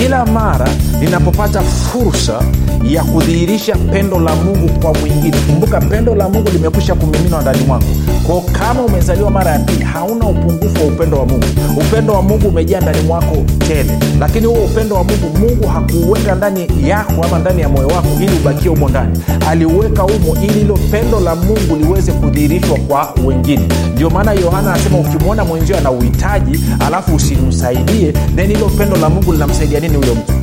kila mara ninapopata fursa ya kudhihirisha pendo la mungu kwa mwingine kumbuka pendo la mungu limekwisha kumiminwa ndani mwako kwao kama umezaliwa mara ya pili hauna upungufu wa upendo wa mungu. Upendo wa mungu umejaa ndani mwako tele. Lakini huo upendo wa mungu mungu hakuuweka ndani yako ama ndani ya moyo wako ili ubakie humo ndani. Aliuweka humo ili hilo pendo la mungu liweze kudhihirishwa kwa wengine. Ndio maana yohana anasema ukimwona mwenzio ana uhitaji alafu usimsaidie then hilo pendo la mungu linamsaidia nini huyo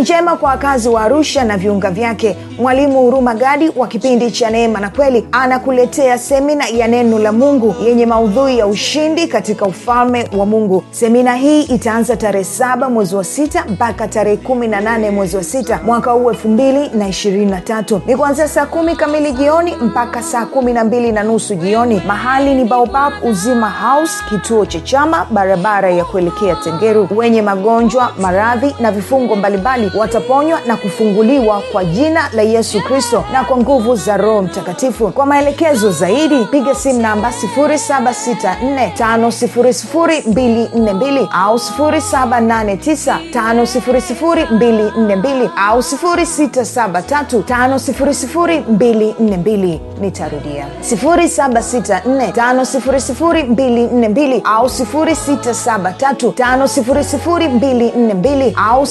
njema kwa wakazi wa arusha na viunga vyake. Mwalimu huruma gadi wa kipindi cha neema na kweli anakuletea semina ya neno la mungu yenye maudhui ya ushindi katika ufalme wa mungu. Semina hii itaanza tarehe saba mwezi wa sita mpaka tarehe kumi na nane mwezi wa sita mwaka huu elfu mbili na ishirini na tatu. Ni kuanzia saa kumi kamili jioni mpaka saa kumi na mbili na nusu jioni. Mahali ni baobab uzima house kituo cha chama barabara ya kuelekea tengeru. Wenye magonjwa maradhi na vifungo mbalimbali wataponywa na kufunguliwa kwa jina la yesu kristo na kwa nguvu za roho mtakatifu. Kwa maelekezo zaidi piga simu namba 7645242 au 7895242 au 6735242 nitarudia. 7645242 au 6735242 au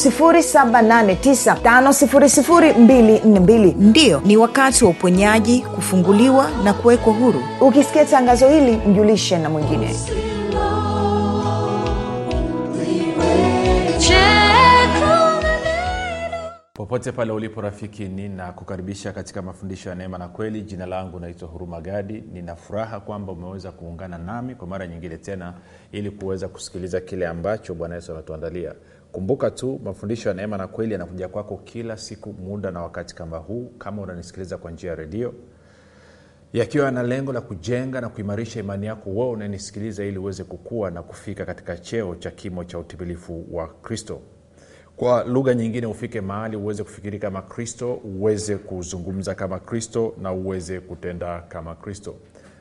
7895242 ndiyo ni wakati wa uponyaji kufunguliwa na kuwekwa huru. Ukisikia tangazo hili mjulishe na mwingine. Popote pale ulipo rafiki ninakukaribisha katika mafundisho ya neema na kweli. Jina langu naitwa huruma gadi. Nina furaha kwamba umeweza kuungana nami kwa mara nyingine tena ili kuweza kusikiliza kile ambacho bwana yesu anatuandalia kumbuka tu mafundisho ya neema na kweli yanakuja kwako kila siku muda na wakati kama huu kama unanisikiliza kwa njia ya redio yakiwa na lengo la kujenga na kuimarisha imani yako wewe unanisikiliza ili uweze kukua na kufika katika cheo cha kimo cha utimilifu wa kristo. Kwa lugha nyingine ufike mahali uweze kufikiri kama kristo uweze kuzungumza kama kristo na uweze kutenda kama kristo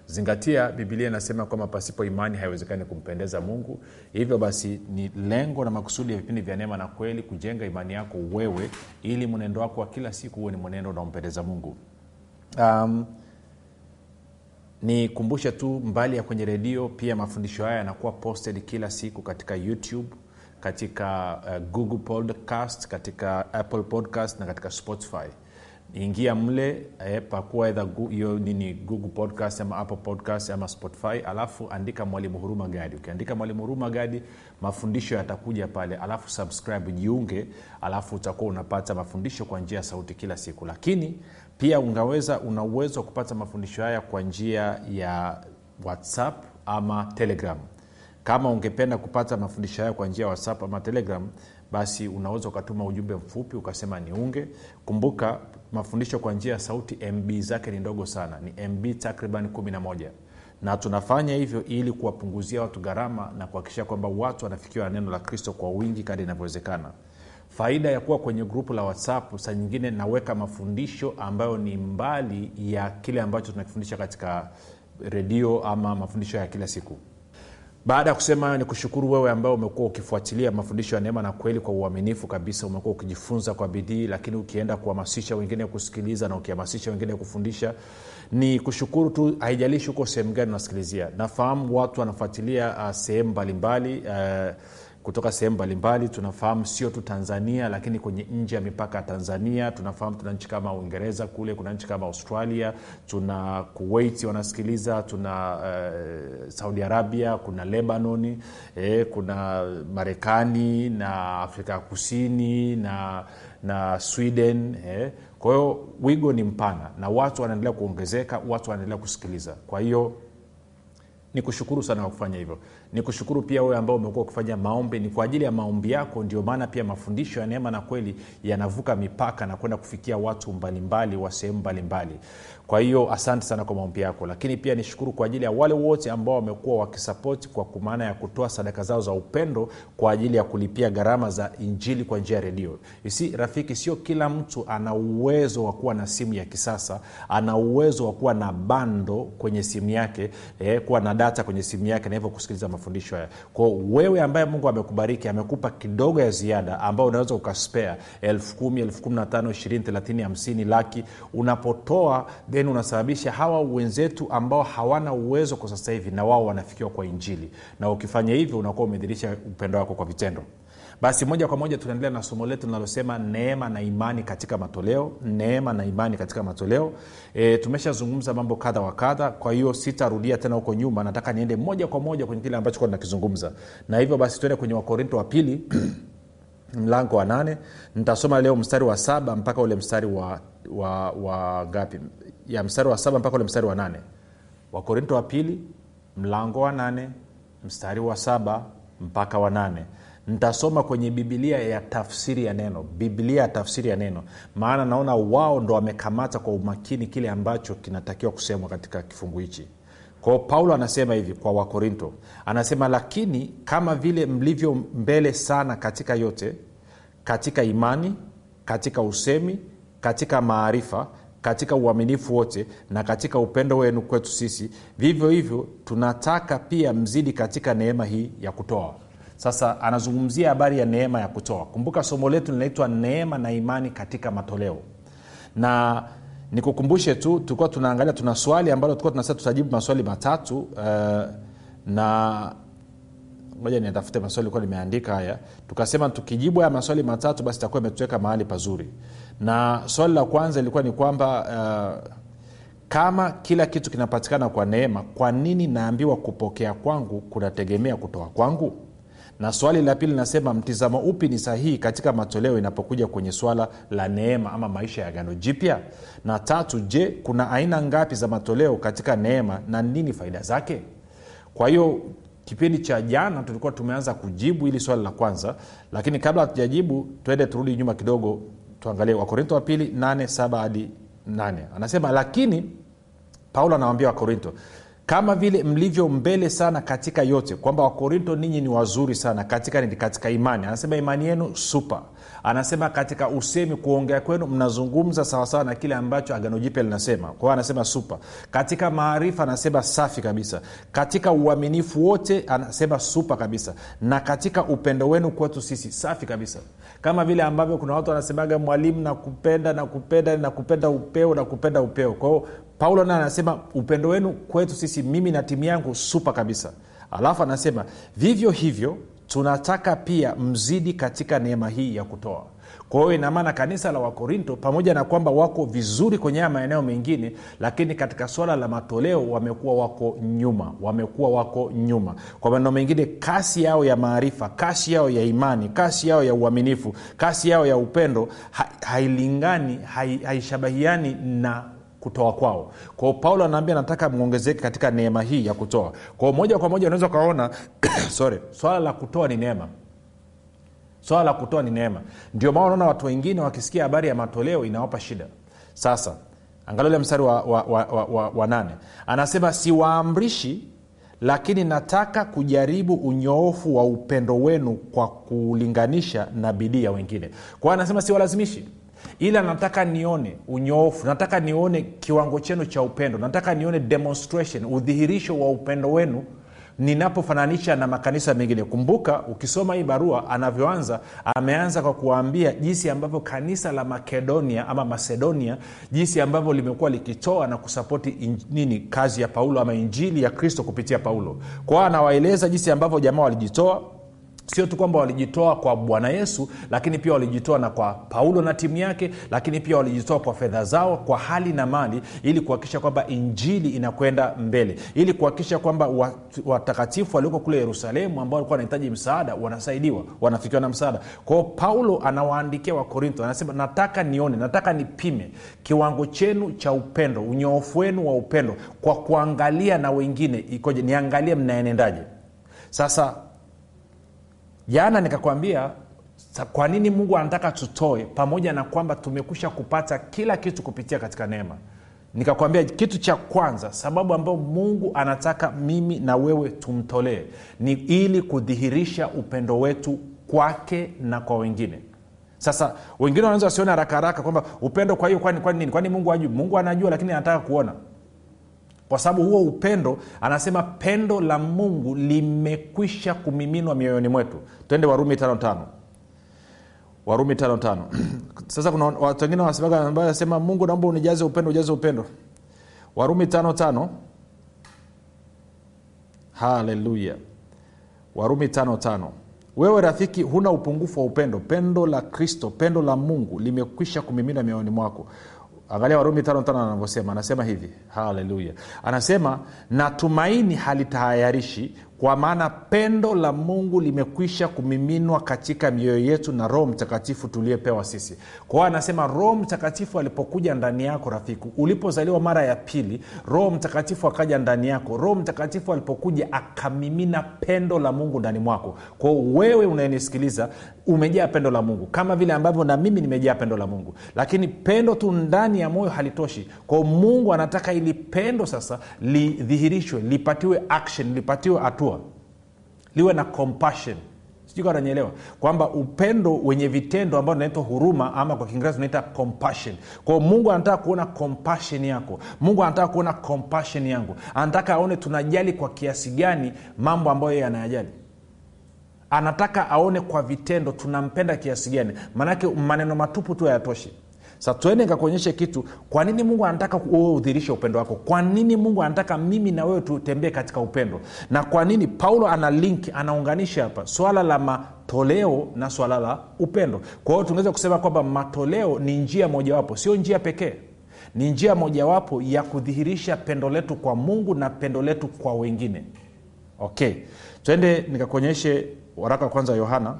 zingatia bibilia inasema kwamba pasipo imani haiwezekani kumpendeza mungu. Hivyo basi ni lengo na makusudi ya vipindi vya neema na kweli kujenga imani yako wewe ili mwenendo wako wa kila siku huwe ni mwenendo unaompendeza mungu. Um, nikumbushe tu mbali ya kwenye redio pia mafundisho haya yanakuwa posted kila siku katika youtube katika uh, google podcast katika apple podcast na katika spotify ingia mle eh, pakua edha hiyo nini google podcast ama apple podcast ama spotify alafu andika mwalimu huruma gadi. Ukiandika mwalimu huruma gadi mafundisho yatakuja pale alafu subscribe jiunge alafu utakuwa unapata mafundisho kwa njia ya sauti kila siku. Lakini pia unaweza una uwezo wa kupata mafundisho haya kwa njia ya whatsapp ama telegram. Kama ungependa kupata mafundisho hayo kwa njia ya whatsapp ama telegram basi unaweza ukatuma ujumbe mfupi ukasema niunge. Kumbuka mafundisho kwa njia ya sauti mb zake ni ndogo sana ni mb takriban 11 na tunafanya hivyo ili kuwapunguzia watu gharama na kuhakikisha kwamba watu wanafikiwa na neno la kristo kwa wingi kadi inavyowezekana. Faida ya kuwa kwenye grupu la whatsapp saa nyingine naweka mafundisho ambayo ni mbali ya kile ambacho tunakifundisha katika redio ama mafundisho ya kila siku baada ya kusema hayo ni kushukuru wewe ambao umekuwa ukifuatilia mafundisho ya neema na kweli kwa uaminifu kabisa. Umekuwa ukijifunza kwa bidii lakini ukienda kuhamasisha wengine kusikiliza na ukihamasisha wengine kufundisha ni kushukuru tu haijalishi huko sehemu gani unasikilizia. Nafahamu watu wanafuatilia uh, sehemu mbalimbali uh, kutoka sehemu mbalimbali tunafahamu sio tu tanzania lakini kwenye nje ya mipaka ya tanzania tunafahamu tuna nchi kama uingereza kule kuna nchi kama australia tuna kuwait wanasikiliza tuna uh, saudi arabia kuna lebanoni eh, kuna marekani na afrika ya kusini na na sweden eh. kwa hiyo wigo ni mpana na watu wanaendelea kuongezeka watu wanaendelea kusikiliza kwa hiyo ni kushukuru sana kwa kufanya hivyo ni kushukuru pia wewe ambao umekuwa ukifanya maombi. Ni kwa ajili ya maombi yako ndio maana pia mafundisho ya neema na kweli yanavuka mipaka na kwenda kufikia watu mbalimbali wa sehemu mbalimbali kwa hiyo asante sana kwa maombi yako. Lakini pia nishukuru kwa ajili ya wale wote ambao wamekuwa wakisapoti kwa maana ya kutoa sadaka zao za upendo kwa ajili ya kulipia gharama za injili kwa njia ya redio. Si rafiki sio kila mtu ana uwezo wa kuwa na simu ya kisasa ana uwezo wa kuwa na bando kwenye simu yake eh, kuwa na data kwenye simu yake na hivyo kusikiliza mafundisho haya. Kwao wewe ambaye mungu amekubariki amekupa kidogo ya ziada ambao unaweza ukaspea elfu laki unapotoa then unasababisha hawa wenzetu ambao hawana uwezo kwa sasa hivi na wao wanafikiwa kwa injili. Na ukifanya hivyo unakuwa umedhirisha upendo wako kwa vitendo. Basi moja kwa moja tunaendelea na somo letu linalosema neema na imani katika matoleo. Neema na imani katika matoleo. E, tumeshazungumza mambo kadha wa kadha. Kwa hiyo sitarudia tena huko nyuma. Nataka niende moja kwa moja kwenye kile ambacho nakizungumza. Na hivyo basi tuende kwenye wakorinto wa pili mlango wa nane. Nitasoma leo mstari wa saba mpaka ule mstari wa, wa, wa gapi ya mstari wa saba mpaka ule mstari wa nane. Wakorinto wa pili mlango wa nane mstari wa saba mpaka wa nane. Ntasoma kwenye bibilia ya tafsiri ya neno bibilia ya tafsiri ya neno. Maana naona wao ndo wamekamata kwa umakini kile ambacho kinatakiwa kusemwa katika kifungu hichi. Kwao paulo anasema hivi kwa wakorinto. Anasema lakini kama vile mlivyo mbele sana katika yote katika imani katika usemi katika maarifa katika uaminifu wote na katika upendo wenu kwetu sisi. Vivyo hivyo tunataka pia mzidi katika neema hii ya kutoa. Sasa anazungumzia habari ya neema ya kutoa. Kumbuka somo letu linaitwa neema na imani katika matoleo. Na nikukumbushe tu tulikuwa tunaangalia tuna swali ambalo tulikuwa tunasema tutajibu maswali matatu uh, na moja nitafute maswali likuwa limeandika haya. Tukasema tukijibu haya maswali matatu basi itakuwa imetuweka mahali pazuri na swali la kwanza ilikuwa ni kwamba uh, kama kila kitu kinapatikana kwa neema kwa nini naambiwa kupokea kwangu kunategemea kutoa kwangu? Na swali la pili linasema mtizamo upi ni sahihi katika matoleo inapokuja kwenye swala la neema ama maisha ya gano jipya? Na tatu je kuna aina ngapi za matoleo katika neema na nini faida zake? Kwa hiyo kipindi cha jana tulikuwa tumeanza kujibu hili swali la kwanza lakini kabla hatujajibu twende turudi nyuma kidogo tuangalie wakorinto wa pili 8 7 hadi 8 anasema lakini paulo anawambia wakorinto kama vile mlivyo mbele sana katika yote kwamba wakorinto ninyi ni wazuri sana katika nini? Katika imani. Anasema imani yenu supa anasema katika usemi kuongea kwenu mnazungumza sawasawa na kile ambacho agano jipya linasema. Kwao anasema supa katika maarifa anasema safi kabisa. Katika uaminifu wote anasema supa kabisa. Na katika upendo wenu kwetu sisi safi kabisa. Kama vile ambavyo kuna watu wanasemaga mwalimu na kupenda na kupenda upeo na kupenda upeo kwao paulo naye anasema upendo wenu kwetu sisi mimi na timu yangu supa kabisa. Alafu anasema vivyo hivyo tunataka pia mzidi katika neema hii ya kutoa. Kwa hiyo inamaana kanisa la wakorinto pamoja na kwamba wako vizuri kwenye haya maeneo mengine lakini katika swala la matoleo wamekuwa wako nyuma wamekuwa wako nyuma. Kwa maneno mengine kasi yao ya maarifa kasi yao ya imani kasi yao ya uaminifu kasi yao ya upendo ha, hailingani hai, haishabahiani na kutoa kwao. Kwao paulo anaambia nataka mwongezeke katika neema hii ya kutoa. Kwao moja kwa moja unaweza ukaona sorry swala la kutoa ni neema. Swala la kutoa ni neema. Ndio maana unaona watu wengine wakisikia habari ya matoleo inawapa shida. Sasa angalia ule mstari wa, wa, wa, wa, wa, wa nane. Anasema siwaamrishi lakini nataka kujaribu unyoofu wa upendo wenu kwa kulinganisha na bidii ya wengine. Kwao anasema siwalazimishi ila nataka nione unyoofu nataka nione kiwango chenu cha upendo nataka nione demonstration udhihirisho wa upendo wenu ninapofananisha na makanisa mengine. Kumbuka ukisoma hii barua anavyoanza ameanza kwa kuwaambia jinsi ambavyo kanisa la makedonia ama macedonia jinsi ambavyo limekuwa likitoa na kusapoti in, nini kazi ya paulo ama injili ya kristo kupitia paulo. Kwao anawaeleza jinsi ambavyo jamaa walijitoa sio tu kwamba walijitoa kwa bwana yesu lakini pia walijitoa na kwa paulo na timu yake lakini pia walijitoa kwa fedha zao kwa hali na mali ili kuhakikisha kwamba injili inakwenda mbele. Ili kuhakikisha kwamba watakatifu walioko kule yerusalemu ambao walikuwa wanahitaji msaada wanasaidiwa wanafikiwa na msaada. Kwao paulo anawaandikia wakorintho anasema nataka nione nataka nipime kiwango chenu cha upendo unyoofu wenu wa upendo kwa kuangalia na wengine ikoje? Niangalie mnaenendaje? Sasa jana nikakwambia kwa nini mungu anataka tutoe pamoja na kwamba tumekusha kupata kila kitu kupitia katika neema? Nikakwambia kitu cha kwanza sababu ambayo mungu anataka mimi na wewe tumtolee ni ili kudhihirisha upendo wetu kwake na kwa wengine. Sasa wengine wanaweza wasione haraka haraka kwamba upendo kwa hiyo kwani kwani nini? Kwani mungu ajui mungu anajua lakini anataka kuona kwa sababu huo upendo anasema pendo la mungu limekwisha kumiminwa mioyoni mwetu. Twende warumi tano warumi tano sasa kuna watu wengine wanasemaga mungu naomba unijaze upendo ujaze upendo. Warumi tano tano. Haleluya. Warumi tano tano. Wewe rafiki huna upungufu wa upendo. Pendo la kristo pendo la mungu limekwisha kumimina mioyoni mwako angalia warumi tano tano anavyosema anasema hivi. Haleluya. Anasema na tumaini halitahayarishi kwa maana pendo la mungu limekwisha kumiminwa katika mioyo yetu na roho mtakatifu tuliyepewa sisi. Kwa hiyo anasema roho mtakatifu alipokuja ndani yako rafiki ulipozaliwa mara ya pili roho mtakatifu akaja ndani yako. Roho mtakatifu alipokuja akamimina pendo la mungu ndani mwako. Kwao wewe unayenisikiliza umejaa pendo la mungu kama vile ambavyo na mimi nimejaa pendo la mungu. Lakini pendo tu ndani ya moyo halitoshi. Kwao mungu anataka ili pendo sasa lidhihirishwe lipatiwe action lipatiwe hatua liwe na compassion. Sijui kwamba upendo wenye vitendo ambao unaitwa huruma ama kwa kiingereza unaita compassion. Kwao mungu anataka kuona compassion yako. Mungu anataka kuona compassion yangu. Anataka aone tunajali kwa kiasi gani mambo ambayo yeye anayajali. Anataka aone kwa vitendo tunampenda kiasi gani. Maanake maneno matupu tu hayatoshi sa tuende nikakuonyeshe kitu. Kwa nini mungu anataka wewe udhirishe upendo wako? Kwa nini mungu anataka mimi na wewe tutembee katika upendo? Na kwa nini paulo ana link anaunganisha hapa swala la matoleo na swala la upendo? Kwa hiyo tunaweza kusema kwamba matoleo ni njia mojawapo sio njia pekee. Ni njia mojawapo ya kudhihirisha pendo letu kwa mungu na pendo letu kwa wengine. Okay. Twende nikakuonyeshe waraka wa kwanza wa yohana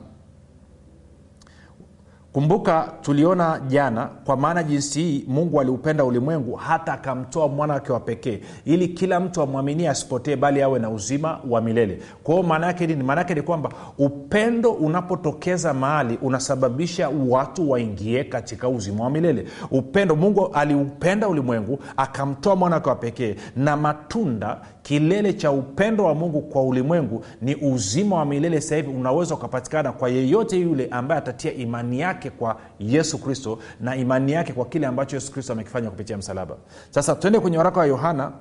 kumbuka tuliona jana kwa maana jinsi hii mungu aliupenda ulimwengu hata akamtoa mwana wake wa pekee ili kila mtu amwaminie asipotee bali awe na uzima wa milele. Kwa hiyo maana yake nini? Maana yake ni kwamba upendo unapotokeza mahali unasababisha watu waingie katika uzima wa milele. Upendo mungu aliupenda ulimwengu akamtoa mwana wake wa pekee na matunda kilele cha upendo wa mungu kwa ulimwengu ni uzima wa milele. Sasa hivi unaweza ukapatikana kwa yeyote yule ambaye atatia imani yake kwa yesu kristo na imani yake kwa kile ambacho yesu kristo amekifanya kupitia msalaba. Sasa twende kwenye waraka wa yohana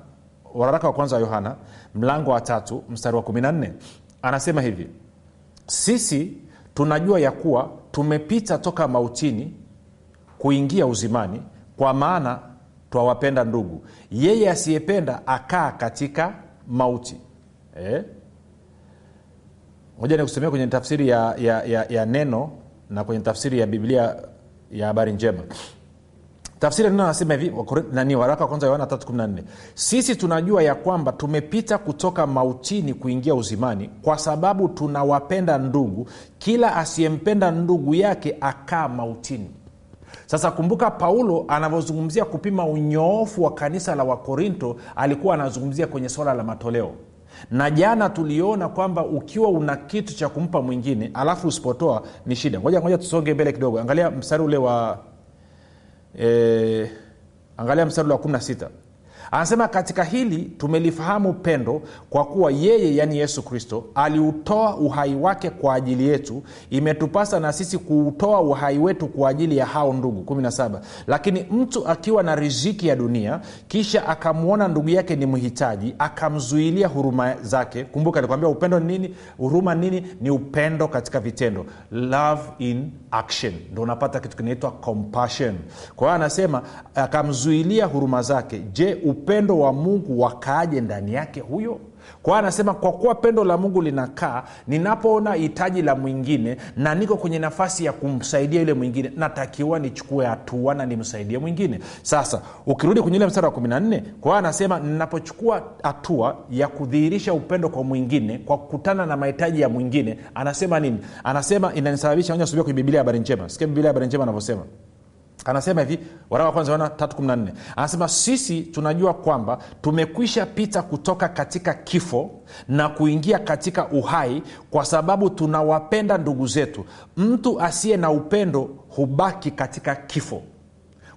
waraka wa kwanza wa yohana mlango wa tatu mstari wa 14 anasema hivi sisi tunajua ya kuwa tumepita toka mautini kuingia uzimani kwa maana twawapenda ndugu. Yeye asiyependa akaa katika mauti. Eh? moja nikusomea kwenye tafsiri ya, ya, ya, ya neno na kwenye tafsiri ya biblia ya habari njema. Tafsiri neno anasema hivi nani waraka wa kwanza yohana 314 sisi tunajua ya kwamba tumepita kutoka mautini kuingia uzimani kwa sababu tunawapenda ndugu. Kila asiyempenda ndugu yake akaa mautini. Sasa kumbuka paulo anavyozungumzia kupima unyoofu wa kanisa la wakorinto alikuwa anazungumzia kwenye swala la matoleo na jana tuliona kwamba ukiwa una kitu cha kumpa mwingine alafu usipotoa ni shida. Ngoja ngoja tusonge mbele kidogo. Angalia mstari ule wa e, angalia mstari ule wa 16 anasema katika hili tumelifahamu pendo kwa kuwa yeye yaani yesu kristo aliutoa uhai wake kwa ajili yetu. Imetupasa na sisi kuutoa uhai wetu kwa ajili ya hao ndugu. 17 lakini mtu akiwa na riziki ya dunia kisha akamwona ndugu yake ni mhitaji akamzuilia huruma zake. Kumbuka alikwambia upendo ni nini? Huruma nini? Ni upendo katika vitendo. Love in action. Ndo unapata kitu kinaitwa compassion. Kwa hiyo anasema akamzuilia huruma zake. Je upendo wa mungu wakaaje ndani yake huyo? Kwa anasema kwa kuwa pendo la mungu linakaa ninapoona hitaji la mwingine na niko kwenye nafasi ya kumsaidia yule mwingine natakiwa nichukue hatua na nimsaidie mwingine. Sasa ukirudi kwenye ile mstari wa 14 kwa hiyo anasema ninapochukua hatua ya kudhihirisha upendo kwa mwingine kwa kukutana na mahitaji ya mwingine anasema nini? Anasema inanisababisha subia kwenye biblia habari njema. Sikia biblia habari njema anavyosema anasema hivi waraka wa kwanza wana 314 anasema sisi tunajua kwamba tumekwisha pita kutoka katika kifo na kuingia katika uhai kwa sababu tunawapenda ndugu zetu. Mtu asiye na upendo hubaki katika kifo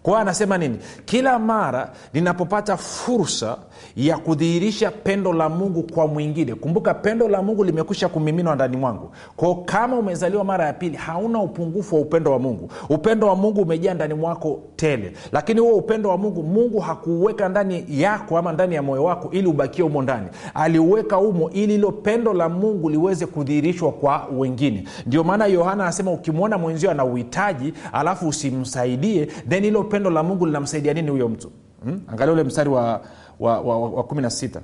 kwa hiyo anasema nini? Kila mara ninapopata fursa ya kudhihirisha pendo la mungu kwa mwingine kumbuka pendo la mungu limekwisha kumiminwa ndani mwangu. Kwao kama umezaliwa mara ya pili hauna upungufu wa upendo wa mungu. Upendo wa mungu umejaa ndani mwako tele. Lakini huo upendo wa mungu mungu hakuuweka ndani yako ama ndani ya moyo wako ili ubakie humo ndani. Aliuweka humo ili ilo pendo la mungu liweze kudhihirishwa kwa wengine. Ndio maana yohana anasema ukimwona mwenzio ana uhitaji alafu usimsaidie then ilo pendo la mungu linamsaidia nini huyo mtu hmm? angalia ule mstari wa, wa, wa, wa, wa 16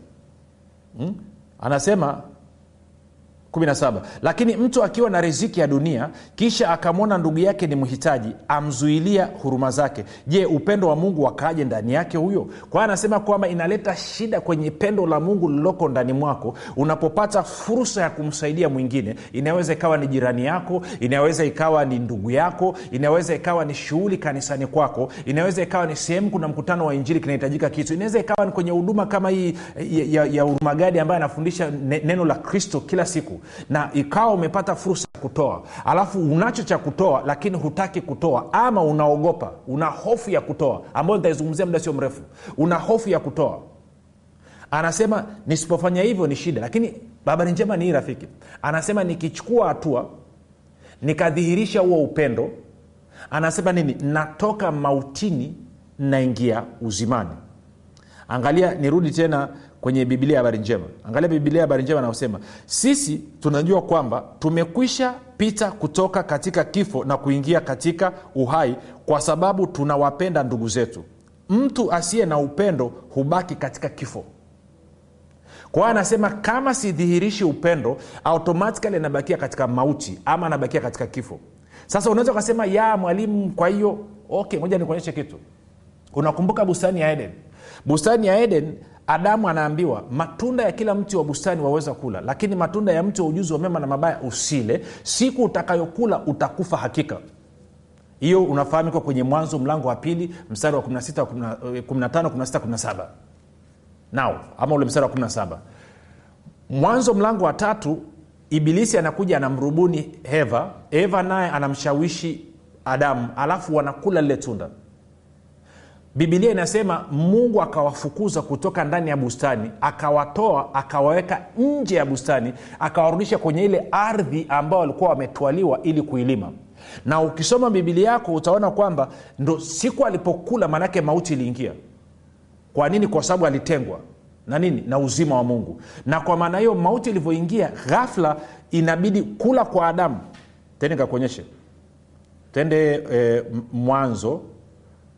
hmm? anasema 17 lakini mtu akiwa na riziki ya dunia kisha akamwona ndugu yake ni mhitaji amzuilia huruma zake. Je upendo wa mungu wakaaje ndani yake huyo? Kwa anasema kwamba inaleta shida kwenye pendo la mungu lililoko ndani mwako. Unapopata fursa ya kumsaidia mwingine inaweza ikawa ni jirani yako inaweza ikawa ni ndugu yako inaweza ikawa ni shughuli kanisani kwako inaweza ikawa ni sehemu kuna mkutano wa injili kinahitajika kitu. Inaweza ikawa ni kwenye huduma kama hii ya, ya, ya hurumagadi ambaye anafundisha neno la kristo kila siku na ikawa umepata fursa ya kutoa. Alafu unacho cha kutoa lakini hutaki kutoa. Ama unaogopa una hofu ya kutoa. Ambayo nitaizungumzia muda sio mrefu. Una hofu ya kutoa. Anasema nisipofanya hivyo ni shida. Lakini habari njema ni hii rafiki. Anasema nikichukua hatua nikadhihirisha huo upendo anasema nini? Natoka mautini naingia uzimani. Angalia nirudi tena kwenye biblia habari njema. Angalia biblia habari njema anaosema sisi tunajua kwamba tumekwisha pita kutoka katika kifo na kuingia katika uhai kwa sababu tunawapenda ndugu zetu. Mtu asiye na upendo hubaki katika kifo. Kwa hiyo anasema kama sidhihirishi upendo automatikali anabakia katika mauti ama anabakia katika kifo. Sasa unaweza ukasema ya mwalimu kwa hiyo okay moja nikuonyeshe kitu. Unakumbuka bustani ya eden? Bustani ya eden adamu anaambiwa matunda ya kila mti wa bustani waweza kula lakini matunda ya mti wa ujuzi wa mema na mabaya usile. Siku utakayokula utakufa hakika. Hiyo unafahamika kwenye mwanzo mlango wa pili mstari wa 16 15 16 17 nao ama ule mstari wa 17 mwanzo mlango wa tatu ibilisi anakuja anamrubuni heva eva naye anamshawishi adamu alafu wanakula lile tunda bibilia inasema mungu akawafukuza kutoka ndani ya bustani akawatoa akawaweka nje ya bustani akawarudisha kwenye ile ardhi ambayo walikuwa wametwaliwa ili kuilima. Na ukisoma bibilia yako utaona kwamba ndo siku alipokula maanake mauti iliingia. Kwa nini? Kwa sababu alitengwa. Na nini? Na uzima wa mungu. Na kwa maana hiyo mauti ilivyoingia ghafla inabidi kula kwa adamu. Tende kakuonyeshe tende e, mwanzo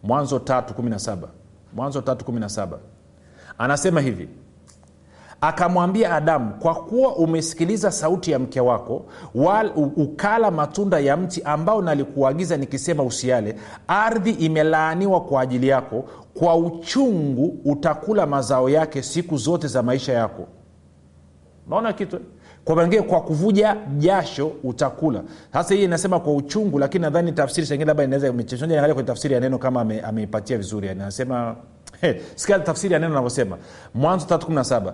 mwanzo tatu kumi na saba. Mwanzo tatu kumi na saba. Anasema hivi. Akamwambia adamu kwa kuwa umesikiliza sauti ya mke wako wal, ukala matunda ya mti ambao nalikuagiza nikisema usiale ardhi imelaaniwa kwa ajili yako kwa uchungu utakula mazao yake siku zote za maisha yako. Naona kitu kwa kwa kuvuja jasho utakula. Sasa hii inasema kwa uchungu lakini nadhani tafsiri sengine labda inaweza angalia kwenye tafsiri ya neno kama ame, ameipatia vizuri. Yani anasema hey, sikia tafsiri ya neno anavyosema mwanzo 317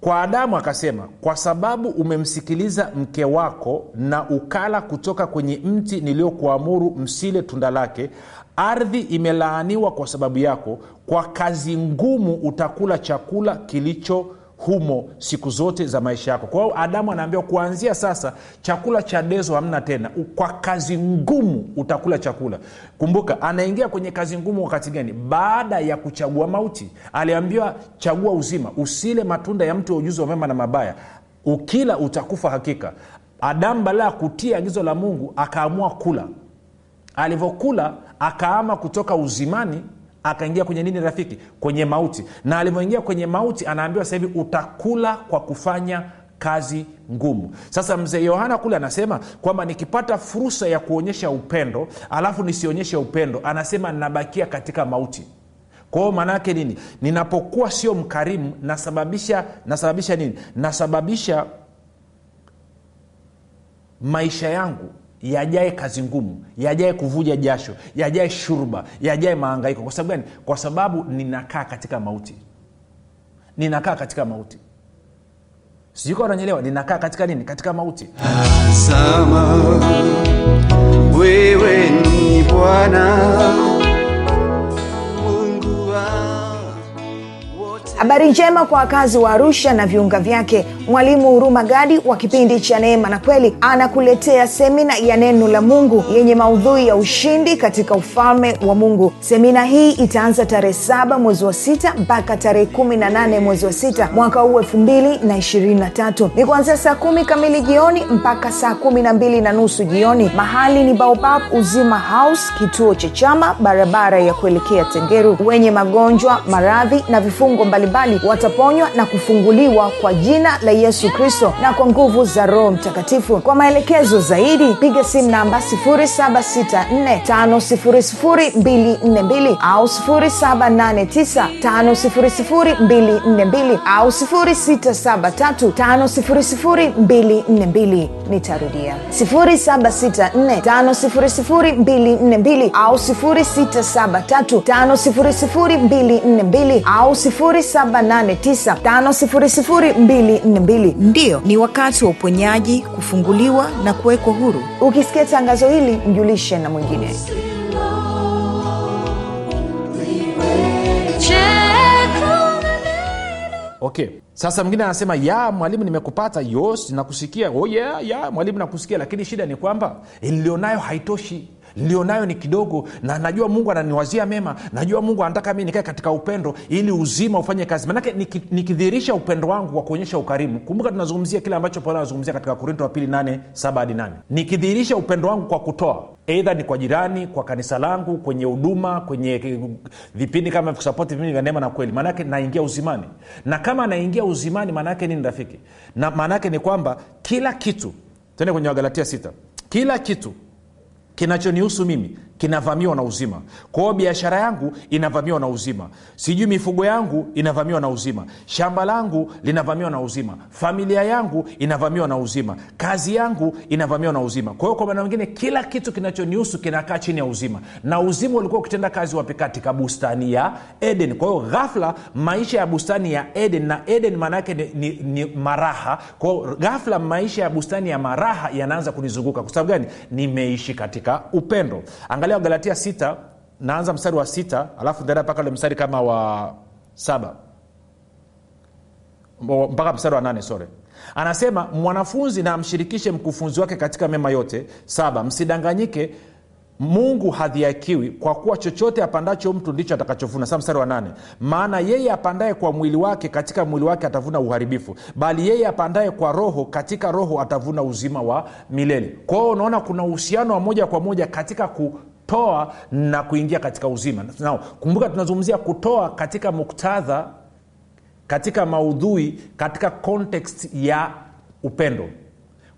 kwa adamu akasema kwa sababu umemsikiliza mke wako na ukala kutoka kwenye mti niliyokuamuru msile tunda lake ardhi imelaaniwa kwa sababu yako. Kwa kazi ngumu utakula chakula kilicho humo siku zote za maisha yako. Kwa hiyo adamu anaambiwa kuanzia sasa chakula cha dezo hamna tena. Kwa kazi ngumu utakula chakula. Kumbuka anaingia kwenye kazi ngumu wakati gani? Baada ya kuchagua mauti. Aliambiwa chagua uzima usile matunda ya mtu wa ujuzi wa mema na mabaya. Ukila utakufa hakika. Adamu badala ya kutia agizo la mungu akaamua kula. Alivyokula akaama kutoka uzimani akaingia kwenye nini rafiki? Kwenye mauti. Na alivyoingia kwenye mauti anaambiwa sasa hivi utakula kwa kufanya kazi ngumu. Sasa mzee yohana kule anasema kwamba nikipata fursa ya kuonyesha upendo alafu nisionyeshe upendo anasema nabakia katika mauti. Kwa hiyo maanaake nini? Ninapokuwa sio mkarimu nasababisha nasababisha nini? Nasababisha maisha yangu yajae kazi ngumu yajae kuvuja jasho yajae shurba yajae maangaiko kwa sababu gani? Kwa sababu ninakaa katika mauti. Ninakaa katika mauti. Sijuka unanyelewa ninakaa katika nini? Katika mauti. Sama, wewe ni Bwana habari njema kwa wakazi wa arusha na viunga vyake. Mwalimu huruma gadi wa kipindi cha neema na kweli anakuletea semina ya neno la mungu yenye maudhui ya ushindi katika ufalme wa mungu. Semina hii itaanza tarehe saba mwezi wa sita mpaka tarehe 18 mwezi wa sita mwaka huu 223 ni kuanzia saa kumi kamili jioni mpaka saa kumi na mbili na nusu jioni. Mahali ni baobab uzima house kituo cha chama barabara ya kuelekea tengeru. Wenye magonjwa maradhi na vifungo mbalimbali wataponywa na kufunguliwa kwa jina la yesu kristo na kwa nguvu za roho mtakatifu. Kwa maelekezo zaidi piga simu namba 7645242 au 7895242 au 6735242 nitarudia. 7645242 au 6735242 au 7895242 ndiyo ni wakati wa uponyaji kufunguliwa na kuwekwa huru. Ukisikia tangazo hili mjulishe na mwingine. Okay. Sasa mwingine anasema ya mwalimu nimekupata. Yos nakusikia. Oh yeah, ya mwalimu nakusikia. Lakini shida ni kwamba ilionayo haitoshi nilionayo ni kidogo na najua mungu ananiwazia mema najua mungu anataka mi nikae katika upendo ili uzima ufanye kazi. Manake niki- nikidhihirisha upendo wangu kwa kuonyesha ukarimu kumbuka tunazungumzia kile ambacho paulo anazungumzia katika korinto wa pili 8 7 hadi 8 nikidhihirisha upendo wangu kwa kutoa eidha ni kwa jirani kwa kanisa langu kwenye huduma kwenye vipindi kama kusapoti vipindi vya neema na kweli maanake naingia uzimani. Na kama naingia uzimani maanaake nini rafiki. Na maanaake ni kwamba kila kitu tende kwenye wagalatia sita kila kitu kinachonihusu mimi kinavamiwa na uzima. Kwa hiyo biashara yangu inavamiwa na uzima. Sijui mifugo yangu inavamiwa na uzima. Shamba langu linavamiwa na uzima. Familia yangu inavamiwa na uzima. Kazi yangu inavamiwa na uzima. Kwa hiyo kwa maana mengine kila kitu kinachonihusu kinakaa chini ya uzima. Na uzima ulikuwa ukitenda kazi wapi? Katika bustani ya eden. Kwa hiyo ghafla maisha ya bustani ya eden na eden maana ni, ni, ni maraha. Kwao ghafla maisha ya bustani ya maraha yanaanza kunizunguka. Kwa sababu gani? Nimeishi katika upendo. Angalia galatia sita naanza mstari wa sita alafu ndaenda mpaka ule mstari kama wa saba. Mpaka mstari wa nane sore anasema mwanafunzi na amshirikishe mkufunzi wake katika mema yote. Saba msidanganyike. Mungu hadhiakiwi. Kwa kuwa chochote apandacho mtu ndicho atakachovuna. Sa mstari wa nane. Maana yeye apandaye kwa mwili wake katika mwili wake atavuna uharibifu. Bali yeye apandaye kwa roho katika roho atavuna uzima wa milele. Kwa hiyo unaona kuna uhusiano wa moja kwa moja katika kutoa na kuingia katika uzima. Now, kumbuka tunazungumzia kutoa katika muktadha katika maudhui katika context ya upendo.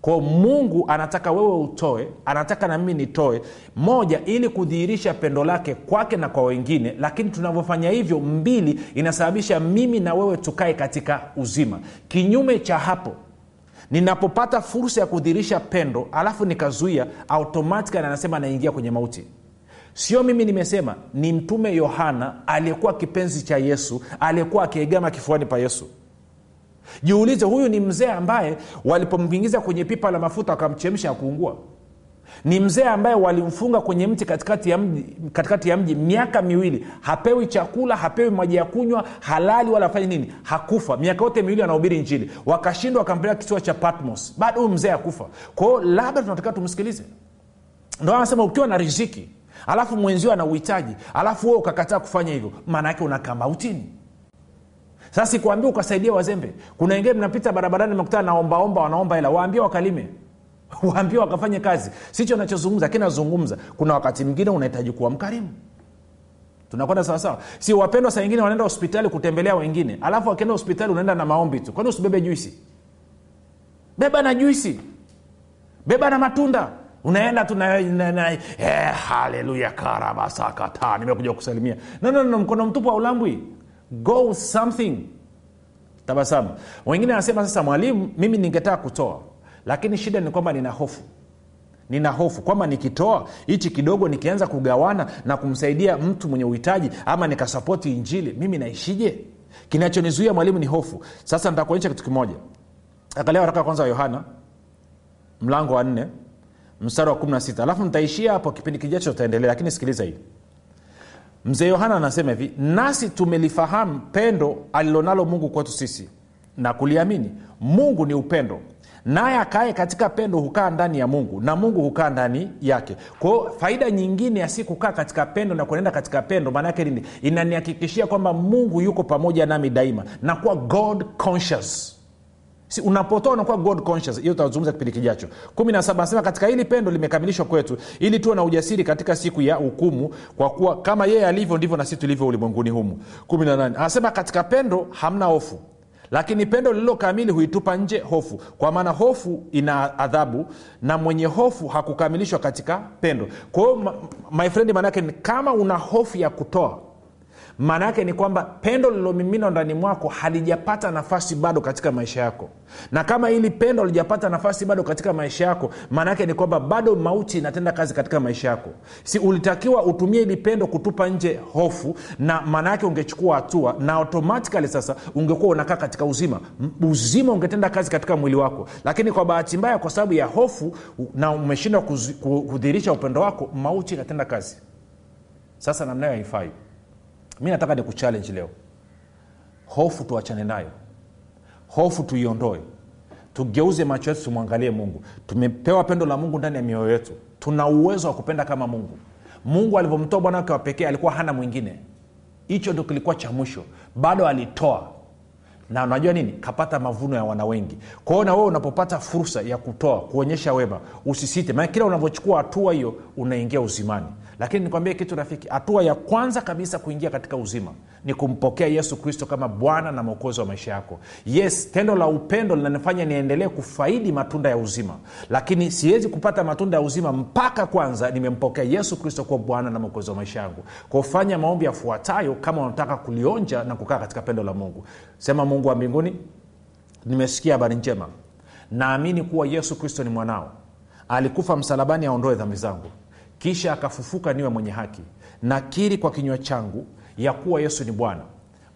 Kwao mungu anataka wewe utoe anataka na mimi nitoe moja ili kudhihirisha pendo lake kwake na kwa wengine lakini tunavyofanya hivyo mbili inasababisha mimi na wewe tukae katika uzima. Kinyume cha hapo ninapopata fursa ya kudhihirisha pendo alafu nikazuia automatikali anasema naingia kwenye mauti sio mimi nimesema ni mtume yohana aliyekuwa kipenzi cha yesu aliyekuwa akiegama kifuani pa yesu. Jiulize huyu ni mzee ambaye walipomwingiza kwenye pipa la mafuta wakamchemsha ya kuungua? Ni mzee ambaye walimfunga kwenye mti katikati ya mji, katikati ya mji miaka miwili. Hapewi chakula hapewi maji ya kunywa halali wala afanye nini. Hakufa. Miaka yote miwili anahubiri njili wakashindwa wakampeleka kisiwa cha patmos. Bado huyu mzee hakufa. Kwao labda tunatakiwa tumsikilize. Ndo anasema ukiwa na riziki alafu mwenzio ana uhitaji alafu wewe ukakataa kufanya hivyo maana yake unakaa sasa sikuambia ukasaidia wazembe. Kuna wengine mnapita barabarani mekutana naombaomba wanaomba hela. Waambia wakalime. Waambia wakafanye kazi. Sicho nachozungumza lakini nazungumza. Kuna wakati mwingine unahitaji kuwa mkarimu. Tunakwenda sawasawa si wapendwa saa ingine wanaenda hospitali kutembelea wengine. Alafu wakienda hospitali unaenda na maombi tu. Kwani usibebe juisi? Beba na juisi. Beba na matunda unaenda tu eh, haleluya karabasakata nimekuja kusalimia no, no, no, mkono mtupu wa ulambwi go something. Tabasamu. Wengine anasema sasa mwalimu mimi ningetaka kutoa. Lakini shida ni kwamba nina hofu. Nina hofu kwamba nikitoa hichi kidogo nikianza kugawana na kumsaidia mtu mwenye uhitaji ama nikasapoti injili mimi naishije? Kinachonizuia mwalimu ni hofu. Sasa nitakuonyesha kitu kimoja. Angalia waraka wa kwanza wa yohana mlango wa nne mstari wa 16 alafu nitaishia hapo kipindi kijacho tutaendelea lakini sikiliza hii. Mzee yohana anasema hivi nasi tumelifahamu pendo alilonalo mungu kwetu sisi na kuliamini. Mungu ni upendo. Naye akae katika pendo hukaa ndani ya mungu na mungu hukaa ndani yake. Kwao faida nyingine ya si kukaa katika pendo na kuenenda katika pendo maana yake nini? Inanihakikishia kwamba mungu yuko pamoja nami daima nakuwa god conscious si unapotoa unakuwa god conscious. Hiyo tutazungumza kipindi kijacho. Kumi na saba anasema katika hili pendo limekamilishwa kwetu ili tuwe na ujasiri katika siku ya hukumu kwa kuwa kama yeye alivyo ndivyo na sisi tulivyo ulimwenguni humu. Kumi na nane anasema katika pendo hamna hofu lakini pendo lililo kamili huitupa nje hofu kwa maana hofu ina adhabu na mwenye hofu hakukamilishwa katika pendo. Kwa hiyo my friend maanaake kama una hofu ya kutoa maana yake ni kwamba pendo lilomiminwa ndani mwako halijapata nafasi bado katika maisha yako. Na kama hili pendo halijapata nafasi bado katika maisha yako maana yake ni kwamba bado mauti inatenda kazi katika maisha yako. Si ulitakiwa utumie hili pendo kutupa nje hofu na maana yake ungechukua hatua na automatikali sasa ungekuwa unakaa katika uzima. Uzima ungetenda kazi katika mwili wako. Lakini kwa bahati mbaya kwa sababu ya hofu na umeshindwa kudhihirisha upendo wako mauti inatenda kazi. Sasa namnayo haifai mi nataka ni nikuchallenge leo. Hofu tuachane nayo. Hofu tuiondoe. Tugeuze macho yetu tumwangalie mungu. Tumepewa pendo la mungu ndani ya mioyo yetu. Tuna uwezo wa kupenda kama mungu. Mungu alivyomtoa bwana wake wa pekee alikuwa hana mwingine. Hicho ndo kilikuwa cha mwisho. Bado alitoa. Na unajua nini? Kapata mavuno ya wana wengi. Kwa hiyo na wewe unapopata fursa ya kutoa kuonyesha wema usisite. Maana kila unavyochukua hatua hiyo unaingia uzimani lakini nikwambie kitu rafiki hatua ya kwanza kabisa kuingia katika uzima ni kumpokea yesu kristo kama bwana na mwokozi wa maisha yako. Yes tendo la upendo linanifanya niendelee kufaidi matunda ya uzima. Lakini siwezi kupata matunda ya uzima mpaka kwanza nimempokea yesu kristo kuwa bwana na mwokozi wa maisha yangu. Kufanya maombi yafuatayo kama unataka kulionja na kukaa katika pendo la mungu. Sema mungu wa mbinguni nimesikia habari njema. Naamini kuwa yesu kristo ni mwanao. Alikufa msalabani aondoe dhambi zangu kisha akafufuka niwe mwenye haki. Nakiri kwa kinywa changu ya kuwa yesu ni bwana.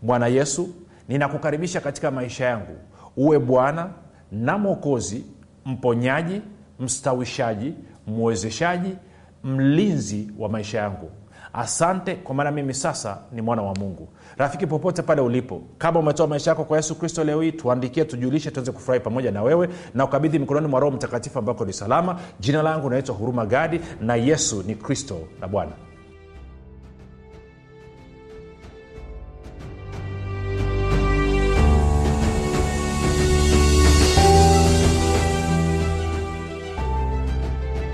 Bwana yesu ninakukaribisha katika maisha yangu. Uwe bwana na mwokozi mponyaji mstawishaji mwezeshaji mlinzi wa maisha yangu asante kwa maana mimi sasa ni mwana wa mungu. Rafiki popote pale ulipo kama umetoa maisha yako kwa yesu kristo leo hii tuandikie tujulishe tuweze kufurahi pamoja na wewe na ukabidhi mikononi mwa roho mtakatifu ambako ni salama. Jina langu naitwa huruma gadi na yesu ni kristo na bwana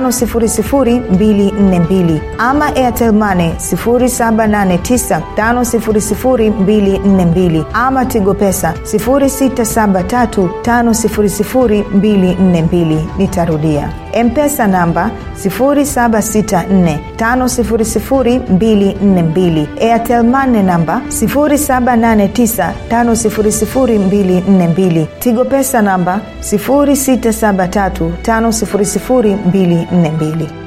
5242 ama airtelmane 7895242 ama tigo pesa 6735242 nitarudia. Mpesa namba 7645242 airtelmane namba 7895242 tigo pesa namba 6735242